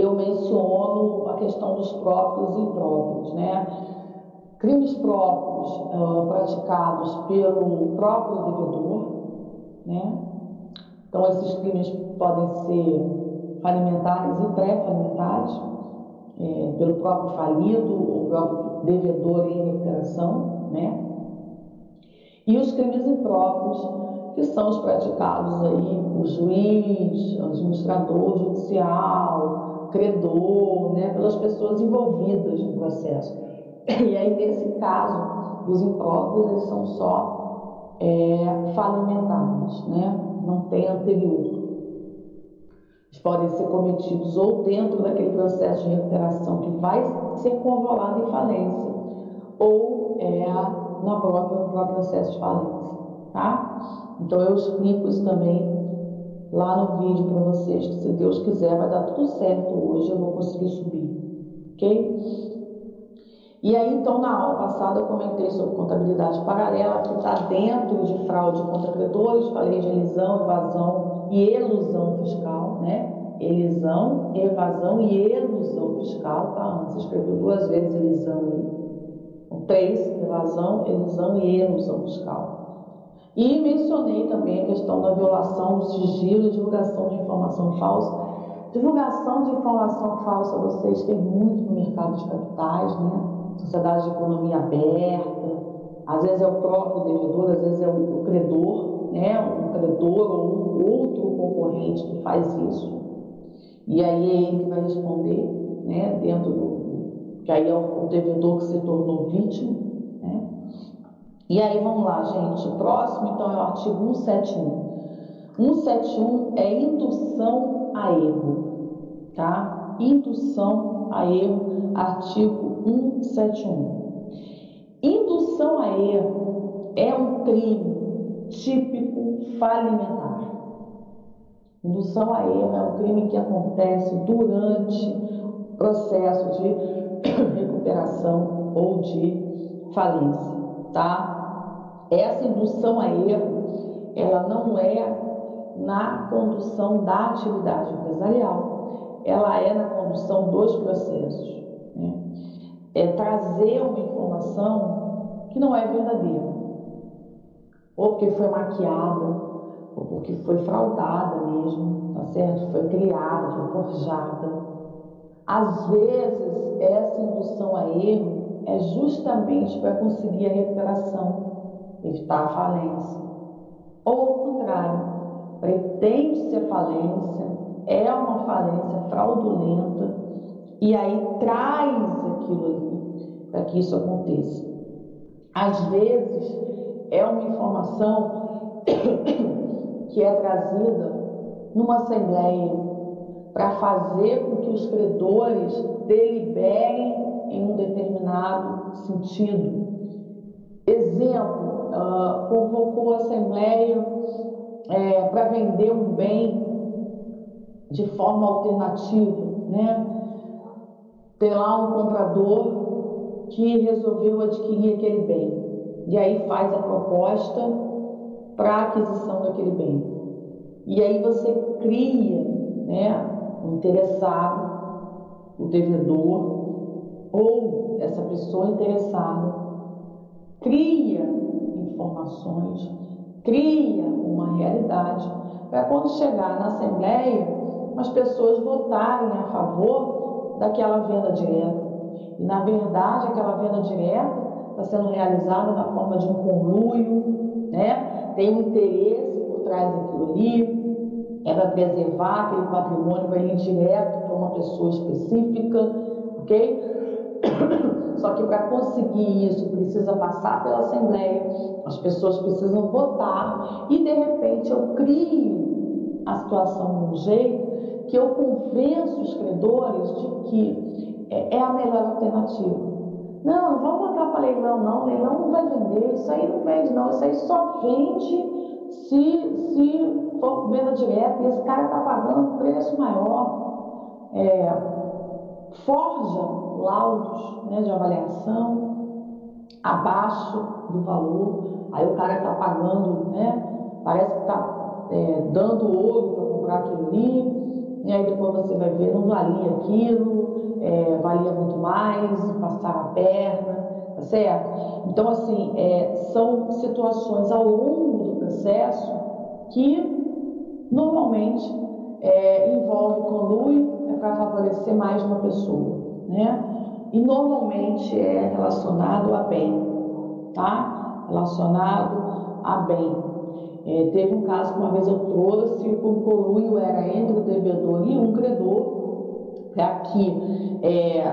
eu menciono a questão dos próprios e impróprios, né? Crimes próprios uh, praticados pelo próprio devedor, né? Então, esses crimes podem ser falimentares e pré-falimentares, é, pelo próprio falido ou próprio devedor em recuperação, né? E os crimes impróprios, que são os praticados aí por juiz, administrador judicial, credor, né, pelas pessoas envolvidas no processo. E aí, nesse caso, os impróprios, eles são só é, né? não tem anterior. Eles podem ser cometidos ou dentro daquele processo de recuperação que vai ser convolado em falência, ou é, no, próprio, no próprio processo de falência. Tá? Então eu explico isso também lá no vídeo para vocês, que se Deus quiser vai dar tudo certo hoje, eu vou conseguir subir. Ok? E aí, então, na aula passada eu comentei sobre contabilidade paralela, que está dentro de fraude contra credores, falei de elisão, evasão e elusão fiscal, né? Elisão, evasão e elusão fiscal, tá? Você escreveu duas vezes elisão três, evasão, elusão e elusão fiscal. E mencionei também a questão da violação do sigilo e divulgação de informação falsa. Divulgação de informação falsa, vocês têm muito no mercado de capitais, né? sociedade de economia aberta, às vezes é o próprio devedor, às vezes é o, credor, né? um credor ou um outro concorrente que faz isso. E aí é ele que vai responder, né? dentro do. que aí é o, o devedor que se tornou vítima. E aí vamos lá, gente. O próximo, então, é o artigo 171. 171 é indução a erro, tá? Indução a erro, artigo 171. Indução a erro é um crime típico falimentar. Indução a erro é um crime que acontece durante processo de recuperação ou de falência, tá? Essa indução a erro, ela não é na condução da atividade empresarial, ela é na condução dos processos é trazer uma informação que não é verdadeira, ou porque foi maquiada, ou porque foi fraudada mesmo, tá certo? Foi criada, foi forjada. Às vezes, essa indução a erro é justamente para conseguir a recuperação, evitar a falência. Ou ao contrário, pretende-se a falência, é uma falência fraudulenta, e aí traz aquilo ali para que isso aconteça. Às vezes é uma informação que é trazida numa assembleia para fazer com que os credores deliberem em um determinado sentido. Exemplo, uh, convocou a assembleia é, para vender um bem de forma alternativa, né? tem lá um comprador que resolveu adquirir aquele bem. E aí faz a proposta para aquisição daquele bem. E aí você cria né, o interessado, o devedor, ou essa pessoa interessada, cria informações, cria uma realidade, para quando chegar na Assembleia, as pessoas votarem a favor daquela venda direta. E, na verdade, aquela venda direta está sendo realizada na forma de um conluio, né? tem um interesse por trás daquilo ali, é para preservar aquele patrimônio, vai ir direto para uma pessoa específica, ok? Só que para conseguir isso precisa passar pela Assembleia, as pessoas precisam votar e de repente eu crio a situação de um jeito que eu convenço os credores de que é, é a melhor alternativa. Não, não vamos botar para leilão, não. Leilão não vai vender. Isso aí não vende, não. Isso aí só vende se, se for venda direta e esse cara está pagando preço maior. É, forja laudos né, de avaliação abaixo do valor. Aí o cara está pagando, né? Parece que está é, dando ouro para comprar aquilo ali e aí depois você vai ver, não valia aquilo, é, valia muito mais, passar a perna, tá certo? Então, assim, é, são situações ao longo do processo que normalmente é, envolve conluio é para favorecer mais uma pessoa, né? E normalmente é relacionado a bem, tá? Relacionado a bem. É, teve um caso que uma vez eu trouxe, o conluio era entre o devedor e um credor, para que é,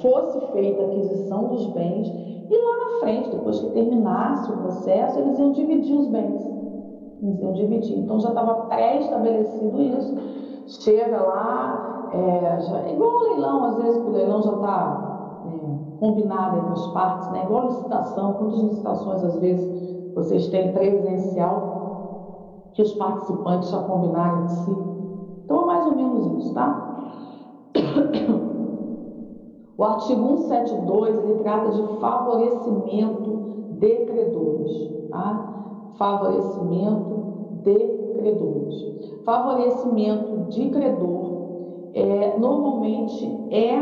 fosse feita a aquisição dos bens e lá na frente, depois que terminasse o processo, eles iam dividir os bens. Eles iam dividir. Então já estava pré-estabelecido isso. Chega lá, é, já, igual o leilão, às vezes o leilão já está é, combinado entre as partes, né? igual licitação, quantas licitações às vezes vocês têm presencial que os participantes já combinaram de si. Então é mais ou menos isso, tá? O artigo 172 ele trata de favorecimento de credores, tá? Favorecimento de credores. Favorecimento de credor é, normalmente é,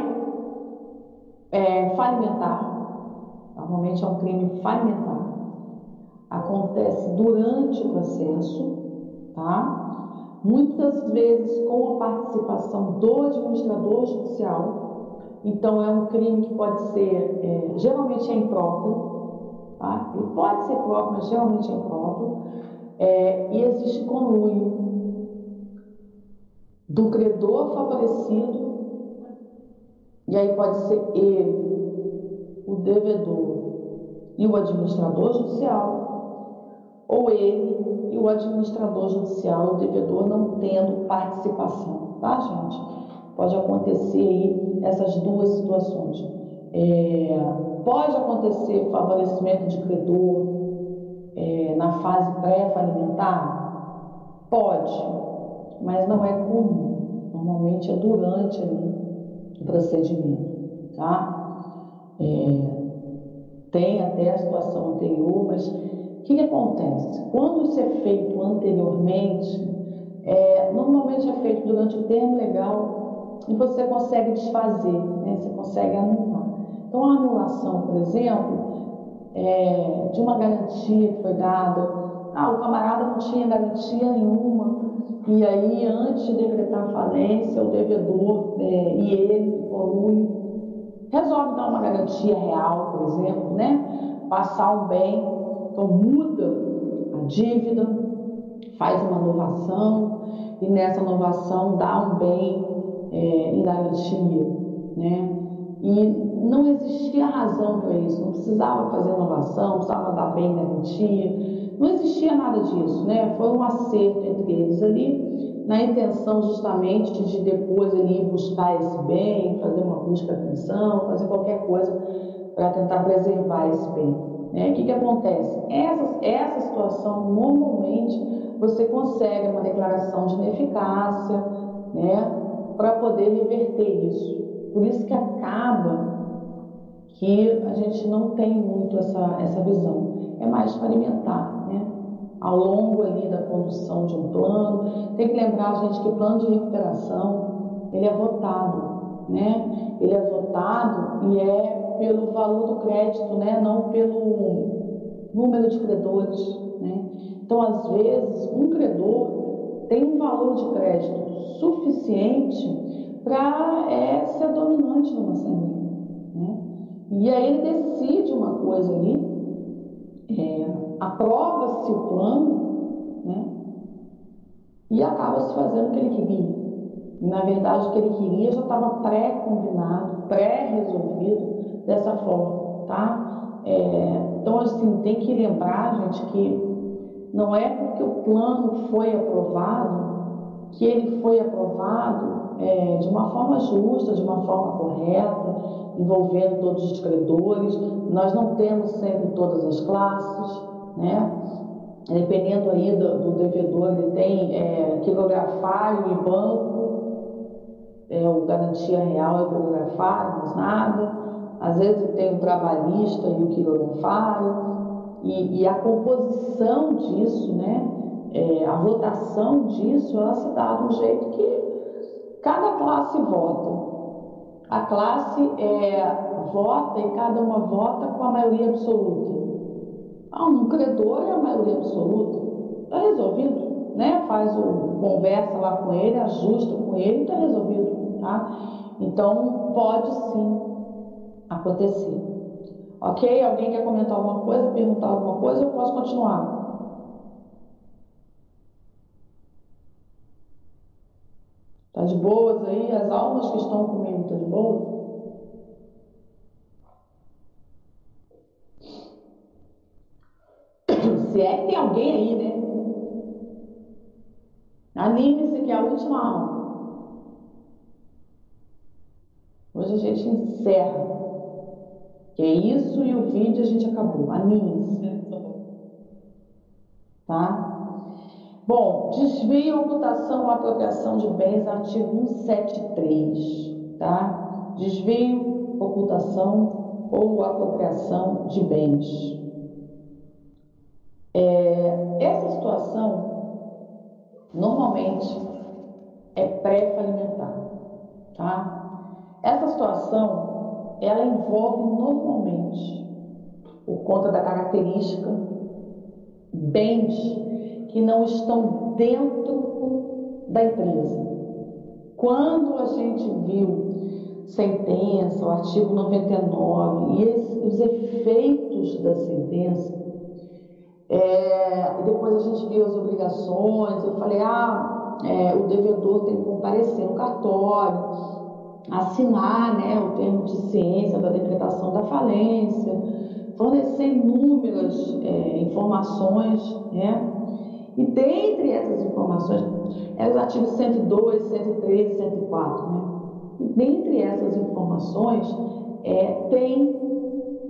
é falimentar, normalmente é um crime falimentar acontece durante o processo, tá? Muitas vezes com a participação do administrador judicial. Então é um crime que pode ser, é, geralmente é impróprio, tá? Ele pode ser próprio, mas geralmente é impróprio. É, e existe conluio do credor favorecido, e aí pode ser ele, o devedor e o administrador judicial, ou ele e o administrador judicial, o devedor, não tendo participação, tá, gente? Pode acontecer aí essas duas situações. É, pode acontecer favorecimento de credor é, na fase pré-falimentar? Pode, mas não é comum. Normalmente é durante ali, o procedimento, tá? É, tem até a situação anterior, mas o que, que, acontece? Quando isso é feito anteriormente, é, normalmente é feito durante o termo legal e você consegue desfazer, né? você consegue anular. Então, a anulação, por exemplo, é, de uma garantia que foi dada, ah, o camarada não tinha garantia nenhuma, e aí, antes de decretar falência, o devedor é, e ele, o conluio, resolve dar uma garantia real, por exemplo, né? passar um bem então muda a dívida, faz uma inovação e nessa inovação dá um bem é, em garantia, né? E não existia razão para isso, não precisava fazer inovação, não precisava dar bem em garantia, não existia nada disso, né? Foi um acerto entre eles ali, na intenção justamente de depois ele buscar esse bem, fazer uma busca atenção, fazer qualquer coisa para tentar preservar esse bem. Né? O que, que acontece? Essa, essa situação, normalmente, você consegue uma declaração de ineficácia né? para poder reverter isso. Por isso que acaba que a gente não tem muito essa, essa visão. É mais para alimentar, né? Ao longo ali da condução de um plano. Tem que lembrar, gente, que o plano de recuperação, ele é votado, né? Ele é votado e é pelo valor do crédito, né? não pelo número de credores. Né? Então, às vezes, um credor tem um valor de crédito suficiente para é, ser dominante numa assembleia. E aí ele decide uma coisa ali, é, aprova-se o plano, né? e acaba se fazendo o que ele queria. Na verdade, o que ele queria já estava pré-combinado, pré-resolvido, dessa forma, tá? É, então, assim, tem que lembrar, gente, que não é porque o plano foi aprovado que ele foi aprovado é, de uma forma justa, de uma forma correta, envolvendo todos os credores. Nós não temos sempre todas as classes, né? Dependendo aí do, do devedor, ele tem é, quilografário e banco, é, o garantia real é quilografário, mas nada. Às vezes tem o trabalhista e o quilografário, e, e a composição disso, né, é, a rotação disso, ela se dá um jeito que Cada classe vota. A classe é, vota e cada uma vota com a maioria absoluta. Ah, um credor é a maioria absoluta. Está resolvido, né? Faz o conversa lá com ele, ajusta com ele, está resolvido, tá? Então pode sim acontecer. Ok? Alguém quer comentar alguma coisa, perguntar alguma coisa? Eu posso continuar. Tá de boas aí? As almas que estão comigo, tá de boa? Se é que tem alguém aí, né? Anime-se que é a última aula. Hoje a gente encerra. Que é isso e o vídeo a gente acabou. Anime-se. Tá? Bom, desvio, ocultação ou apropriação de bens, artigo 173, tá? Desvio, ocultação ou apropriação de bens. É, essa situação, normalmente, é pré-falimentar, tá? Essa situação, ela envolve normalmente, por conta da característica, bens que não estão dentro da empresa. Quando a gente viu sentença, o artigo 99 e esse, os efeitos da sentença, é, depois a gente viu as obrigações, eu falei, ah, é, o devedor tem que comparecer no cartório, assinar né, o termo de ciência da decretação da falência, fornecer inúmeras é, informações, né? E dentre essas informações, é os artigos 102, 103 e 104, né? E dentre essas informações, é, tem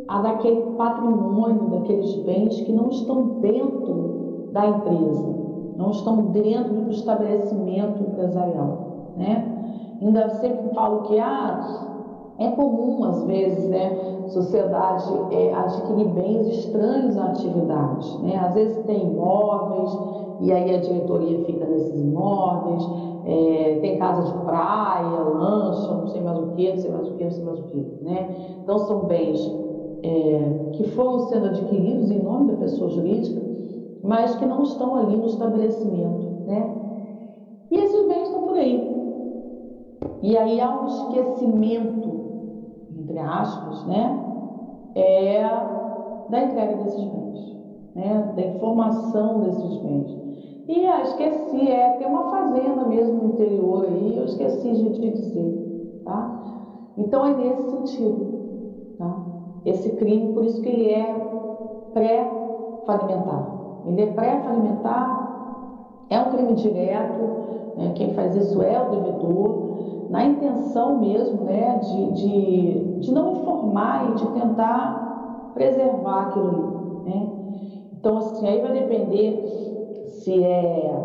a daquele patrimônio, daqueles bens que não estão dentro da empresa, não estão dentro do estabelecimento empresarial, né? Ainda sempre falo que ah, é comum, às vezes, né, sociedade é, adquirir bens estranhos à atividade. Né? Às vezes tem imóveis, e aí a diretoria fica nesses imóveis, é, tem casa de praia, lancha, não sei mais o que, não sei mais o que, não sei mais o que. Né? Então, são bens é, que foram sendo adquiridos em nome da pessoa jurídica, mas que não estão ali no estabelecimento. Né? E esses bens estão por aí. E aí há um esquecimento entre aspas, né, é da entrega desses bens, né, da informação desses bens. E ah, esqueci, é, tem uma fazenda mesmo no interior aí, eu esqueci de dizer, tá? Então é nesse sentido, tá? Esse crime, por isso que ele é pré-falimentar. Ele é pré-falimentar, é um crime direto, né? quem faz isso é o devedor, na intenção mesmo né, de, de, de não informar e de tentar preservar aquilo ali. Né? Então, assim, aí vai depender se é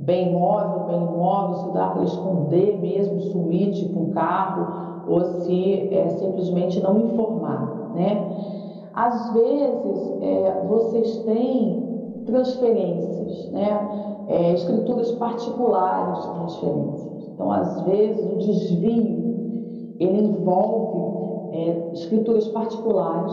bem imóvel, bem imóvel, se dá para esconder mesmo, sumir tipo um carro, ou se é simplesmente não informar, né? Às vezes, é, vocês têm transferências, né? É, escrituras particulares de transferência. Então, às vezes, o desvio ele envolve é, escrituras particulares.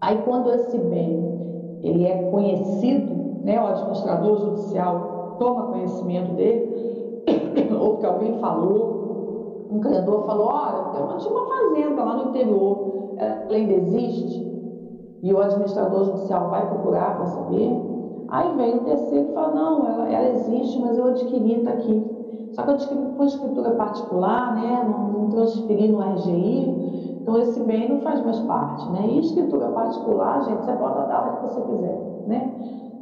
Aí, quando esse bem ele é conhecido, né, o administrador judicial toma conhecimento dele, ou que alguém falou, um credor falou, olha, tem uma, tinha uma fazenda lá no interior, ela ainda existe? E o administrador judicial vai procurar para saber. Aí vem o terceiro e fala, não, ela, ela existe, mas eu adquiri, está aqui. Só que eu com escritura particular, né? não, não transferi no RGI, então esse bem não faz mais parte. Né? E escritura particular, gente, você pode dar a que você quiser. Né?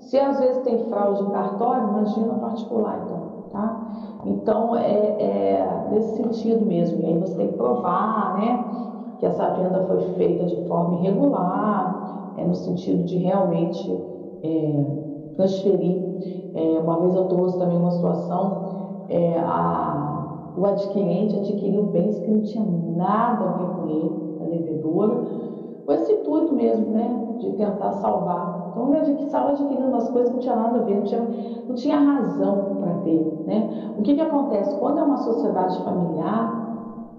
Se às vezes tem fraude em cartório, imagina particular, então. Tá? Então, é, é nesse sentido mesmo. E aí você tem que provar né, que essa venda foi feita de forma irregular, é no sentido de realmente é, transferir. É, uma vez eu trouxe também uma situação é, a, o adquirente adquiriu bens que não tinham nada a ver com ele, a devedora, com esse intuito mesmo, né, de tentar salvar Então ele estava adquirindo umas coisas que não tinha nada a ver, não tinha, não tinha razão para ter. Né? O que, que acontece? Quando é uma sociedade familiar,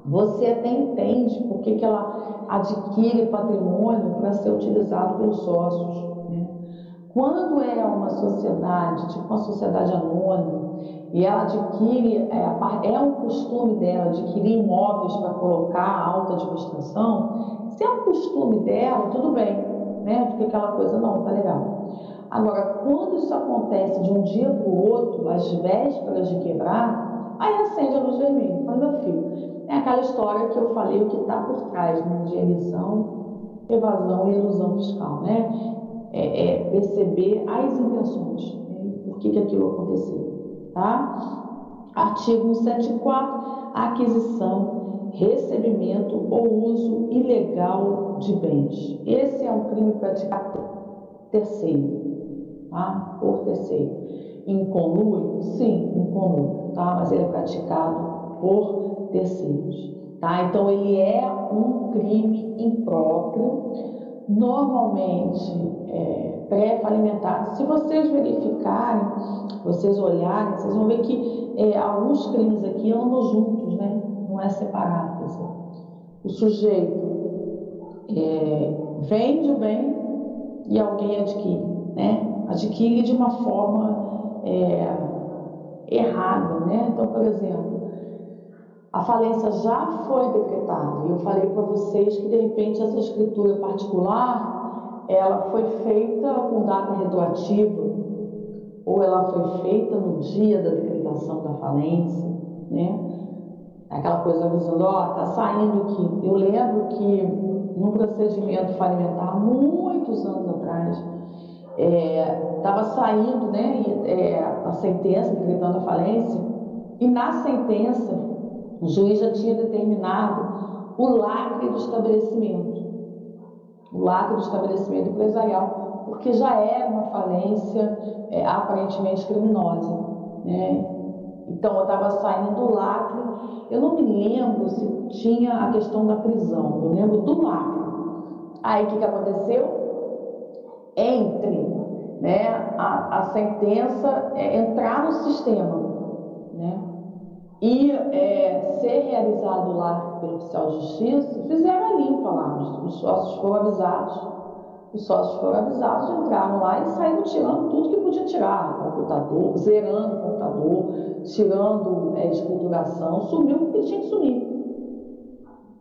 você até entende por que, que ela adquire patrimônio para ser utilizado pelos sócios. Né? Quando é uma sociedade, tipo uma sociedade anônima, e ela adquire, é, é um costume dela adquirir imóveis para colocar alta administração, se é um costume dela, tudo bem, né? Fica aquela coisa, não, tá legal. Agora, quando isso acontece de um dia para o outro, às vésperas de quebrar, aí acende a luz vermelha. Fala, meu filho, é aquela história que eu falei, o que está por trás né, de emissão, evasão e ilusão fiscal, né? É, é perceber as intenções, né? por que, que aquilo aconteceu, tá? Artigo 174, aquisição, recebimento ou uso ilegal de bens. Esse é um crime praticado por terceiro, tá? Por terceiro. Em? Sim, em tá? Mas ele é praticado por terceiros. Tá? Então, ele é um crime impróprio, normalmente é, pré-falimentar. Se vocês verificarem, vocês olharem, vocês vão ver que é, alguns crimes aqui andam juntos, né? não é separado. O sujeito é, vende o bem e alguém adquire, né? adquire de uma forma é, errada. Né? Então, por exemplo, a falência já foi decretada. Eu falei para vocês que de repente essa escritura particular, ela foi feita com data retroativa, ou ela foi feita no dia da decretação da falência, né? Aquela coisa avisando, ó, oh, tá saindo aqui. Eu lembro que num procedimento falimentar, muitos anos atrás, estava é, saindo né, é, a sentença decretando a falência, e na sentença o juiz já tinha determinado o lacre do estabelecimento, o lacre do estabelecimento empresarial, porque já era uma falência é, aparentemente criminosa. Né? Então, eu estava saindo do lacre, eu não me lembro se tinha a questão da prisão, eu lembro do lacre. Aí, o que, que aconteceu? Entre né, a, a sentença é, entrar no sistema? E é, ser realizado lá pelo oficial de justiça, fizeram a limpa lá, os, os sócios foram avisados, os sócios foram avisados, entraram lá e saíram tirando tudo que podia tirar, computador, zerando o computador, tirando é, esculturação, sumiu o que tinha que sumir.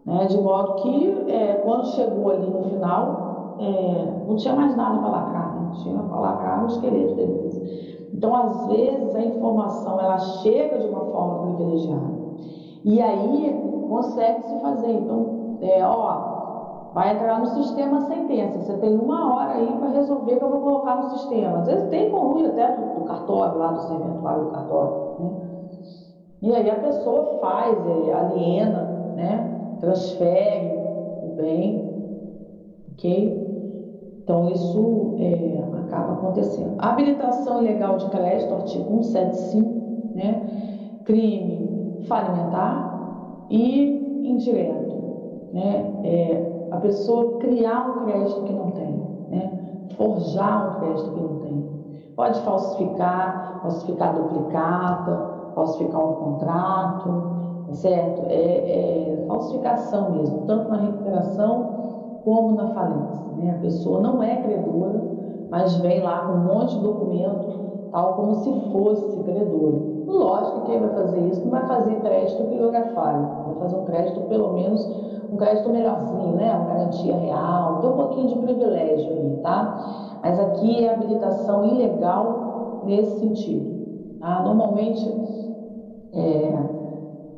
Né? De modo que é, quando chegou ali no final, é, não tinha mais nada para lacrar, né? tinha para lacrar o esqueleto empresa. Então, às vezes, a informação ela chega de uma forma privilegiada. E aí consegue se fazer. Então, é, ó, vai entrar no sistema a sentença. Você tem uma hora aí para resolver que eu vou colocar no sistema. Às vezes tem conluio até do, do cartório, lá do serventuário do cartório. Né? E aí a pessoa faz, é, aliena, né? transfere o bem, ok? Então, isso é, acaba acontecendo. habilitação ilegal de crédito, artigo 175, né? crime falimentar e indireto. Né? É, a pessoa criar um crédito que não tem, né? forjar um crédito que não tem. Pode falsificar, falsificar duplicata, falsificar um contrato, certo? É, é falsificação mesmo, tanto na recuperação como na falência. Né? A pessoa não é credora, mas vem lá com um monte de documento, tal como se fosse credora. Lógico que quem vai fazer isso não vai fazer crédito bibliografário, vai fazer um crédito, pelo menos, um crédito melhorzinho, né? Uma garantia real, tem um pouquinho de privilégio aí, tá? Mas aqui é habilitação ilegal nesse sentido. Tá? Normalmente, é,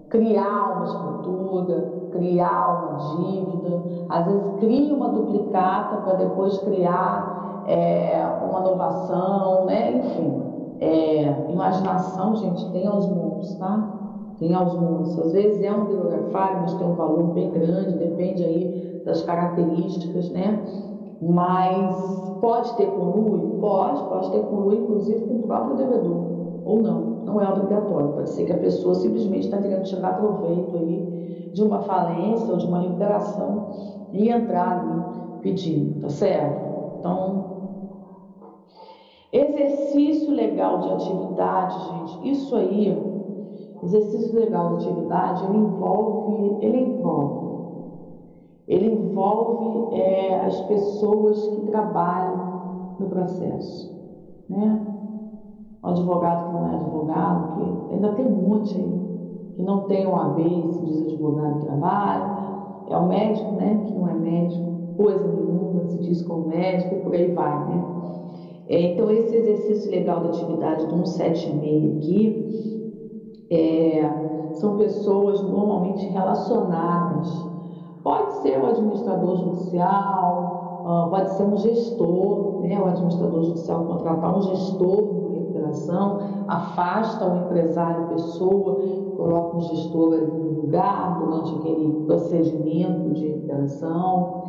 criar uma estrutura, criar uma dívida, às vezes cria uma duplicata para depois criar é, uma inovação, né? enfim. É, imaginação, gente, tem aos mundos, tá? Tem aos mundos. Às vezes é um bibliografário, mas tem um valor bem grande, depende aí das características, né? Mas pode ter conluio? Pode, pode ter conluio, inclusive, com o próprio devedor, ou não, não é obrigatório. Pode ser que a pessoa simplesmente está querendo tirar proveito aí de uma falência ou de uma recuperação e entrar ali pedindo, tá certo? Então, Exercício legal de atividade, gente, isso aí, exercício legal de atividade, ele envolve, ele envolve, ele envolve é, as pessoas que trabalham no processo, né? O advogado que não é advogado, que ainda tem um monte aí, que não tem o AB, se diz advogado de trabalho, é o médico, né, que não é médico, coisa nenhuma, se diz como médico e por aí vai, né? É, então, esse exercício legal de atividade do 176 aqui é, são pessoas normalmente relacionadas. Pode ser o administrador judicial, uh, pode ser um gestor, né? o administrador judicial contratar um gestor recuperação, afasta o empresário pessoa, coloca um gestor ali no lugar durante aquele procedimento de recuperação,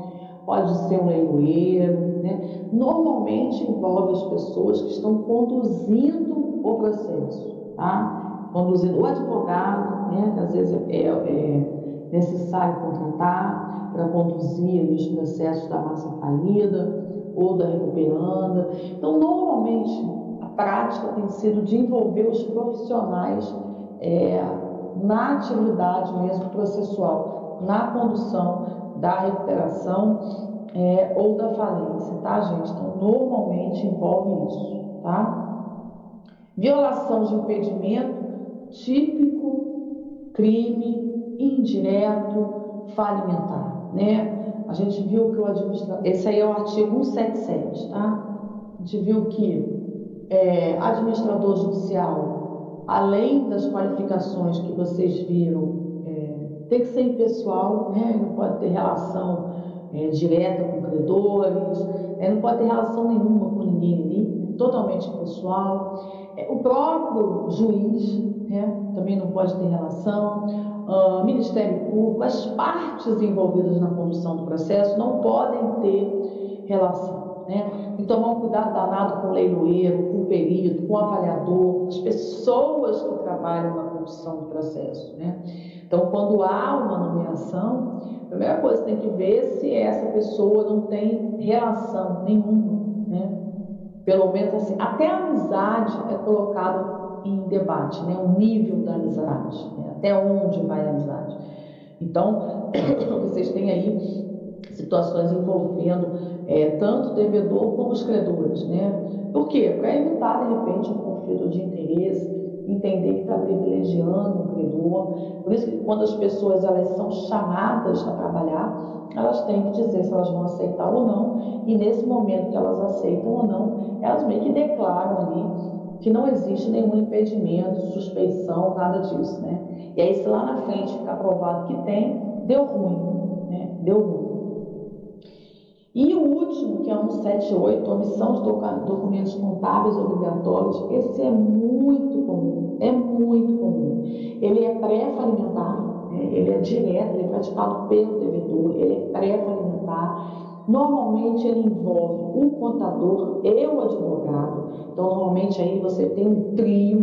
pode ser um leiloeiro, né? Normalmente envolve as pessoas que estão conduzindo o processo, tá? Conduzindo o advogado, né? Às vezes é, é necessário contratar para conduzir os processos da massa falida ou da recuperanda. Então, normalmente prática tem sido de envolver os profissionais é, na atividade mesmo processual, na condução da recuperação é, ou da falência, tá, gente? Então, normalmente envolve isso, tá? Violação de impedimento típico, crime indireto, falimentar, né? A gente viu que o administrador. Esse aí é o artigo 177, tá? A gente viu que é, administrador judicial, além das qualificações que vocês viram, é, tem que ser impessoal, né? não pode ter relação é, direta com credores, é, não pode ter relação nenhuma com ninguém ali, totalmente impessoal. É, o próprio juiz né? também não pode ter relação. Uh, Ministério Público, as partes envolvidas na condução do processo não podem ter relação. Né? Então, um cuidado danado com o leiloeiro, com o perito, com o avaliador, as pessoas que trabalham na condução do processo. Né? Então, quando há uma nomeação, a primeira coisa tem que ver se essa pessoa não tem relação nenhuma. Né? Pelo menos assim, até a amizade é colocada em debate, né? o nível da amizade, né? até onde vai a amizade. Então, vocês têm aí situações envolvendo é, tanto o devedor como os credores, né? Por quê? Para evitar, de repente, um conflito de interesse, entender que está privilegiando o credor. Por isso que quando as pessoas elas são chamadas a trabalhar, elas têm que dizer se elas vão aceitar ou não, e nesse momento que elas aceitam ou não, elas meio que declaram ali que não existe nenhum impedimento, suspeição, nada disso, né? E aí, se lá na frente ficar provado que tem, deu ruim, né? Deu ruim. E o último, que é um 78, omissão de documentos contábeis obrigatórios, esse é muito comum, é muito comum. Ele é pré-falimentar, né? ele é direto, ele é praticado pelo devedor, ele é pré-falimentar. Normalmente ele envolve o contador e o advogado. Então, normalmente aí você tem um trio,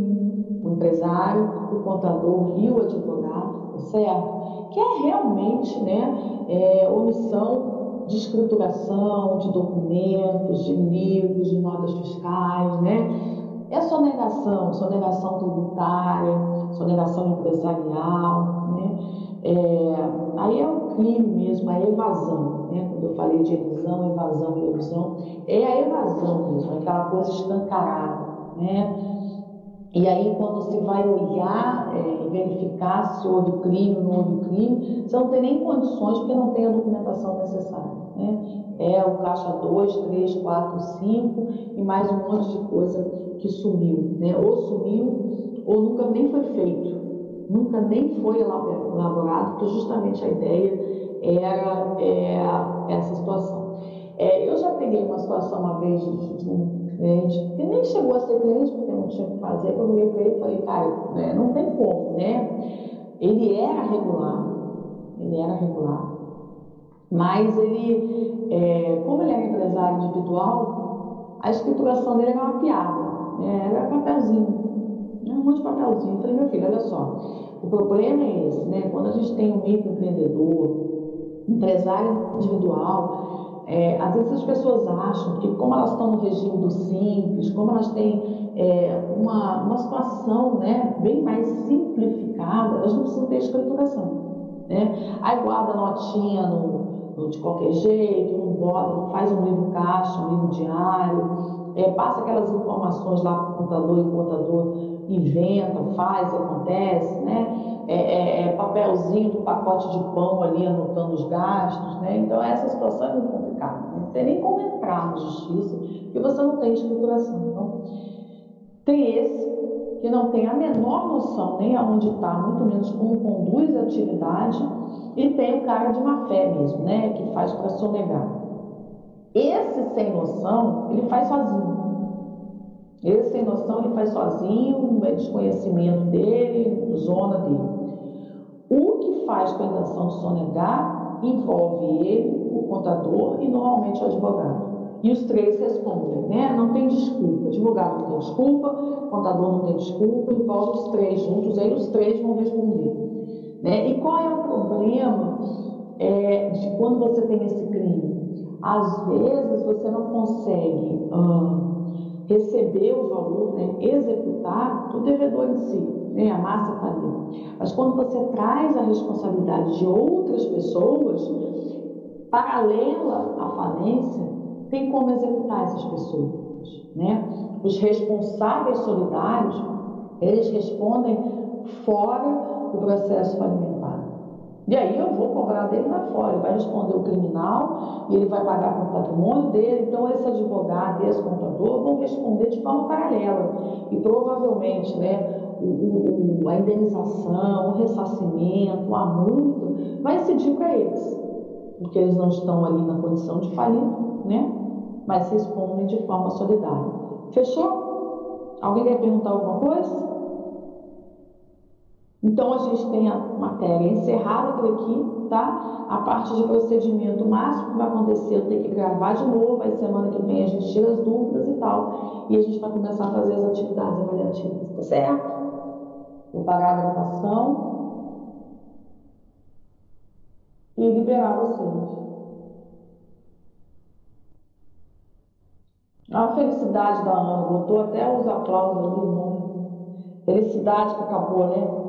o empresário, o contador e o advogado, certo? Que é realmente né, é, omissão de escrituração de documentos, de livros, de notas fiscais, né? É sonegação, sonegação tributária, sonegação empresarial, né? É, aí é o crime mesmo, a evasão, né? Quando eu falei de evasão, evasão e ilusão, é a evasão mesmo, é aquela coisa escancarada, né? E aí, quando se vai olhar é, e verificar se houve crime ou não houve crime, você não tem nem condições porque não tem a documentação necessária. É o caixa 2, 3, 4, 5 e mais um monte de coisa que sumiu. Né? Ou sumiu ou nunca nem foi feito. Nunca nem foi elaborado, porque justamente a ideia era é, essa situação. É, eu já peguei uma situação uma vez de, de um cliente, que nem chegou a ser cliente, porque não tinha o que fazer, quando eu olhei para ele e falei, cara, né, não tem como, né? Ele era regular, ele era regular, mas ele, é, como ele era empresário individual, a escrituração dele era uma piada, né? era papelzinho, né? um monte de papelzinho. Eu falei, meu filho, olha só, o problema é esse, né? Quando a gente tem um microempreendedor, empresário individual, É, às vezes as pessoas acham que, como elas estão no regime do simples, como elas têm é, uma, uma situação né, bem mais simplificada, elas não precisam ter escrituração. Né? Aí guarda notinha no, no, de qualquer jeito, não bota, não faz um livro caixa, um livro diário, é, passa aquelas informações lá para o contador e o contador inventa, faz, acontece, né? É, é, é, papelzinho do pacote de pão ali anotando os gastos, né? Então essa situação é muito complicada. Não tem nem como entrar na justiça, porque você não tem escrituração. Então, tem esse que não tem a menor noção nem aonde está, muito menos como conduz a atividade, e tem o cara de má fé mesmo, né? Que faz para sonegar. Esse sem noção, ele faz sozinho. Esse sem noção, ele faz sozinho, é desconhecimento dele, zona dele. O que faz com a intenção de sonegar envolve ele, o contador e normalmente o advogado. E os três respondem, né? Não tem desculpa. Advogado não tem desculpa, contador não tem desculpa, envolve os três juntos, aí os três vão responder. Né? E qual é o problema é, de quando você tem esse crime? Às vezes você não consegue receber o valor, né? executar do devedor em si, né? a massa está ali. Mas quando você traz a responsabilidade de outras pessoas, paralela à falência, tem como executar essas pessoas, né? Os responsáveis solidários, eles respondem fora do processo falimentar. E aí eu vou cobrar dele lá fora, ele vai responder o criminal e ele vai pagar com o patrimônio dele. Então esse advogado esse contador vão responder de forma paralela. E provavelmente, né, o, o, a indenização, o ressarcimento, a multa, vai incidir para eles, porque eles não estão ali na condição de falir, né? mas respondem de forma solidária. Fechou? Alguém quer perguntar alguma coisa? Então a gente tem a matéria encerrada por aqui, tá? A parte de procedimento máximo que vai acontecer, eu tenho que gravar de novo, aí semana que vem a gente tira as dúvidas e tal, e a gente vai começar a fazer as atividades avaliativas, tá certo? Vou parar a gravação e liberar vocês. A felicidade da Ana, botou até os aplausos ali, irmão. Felicidade que acabou, né?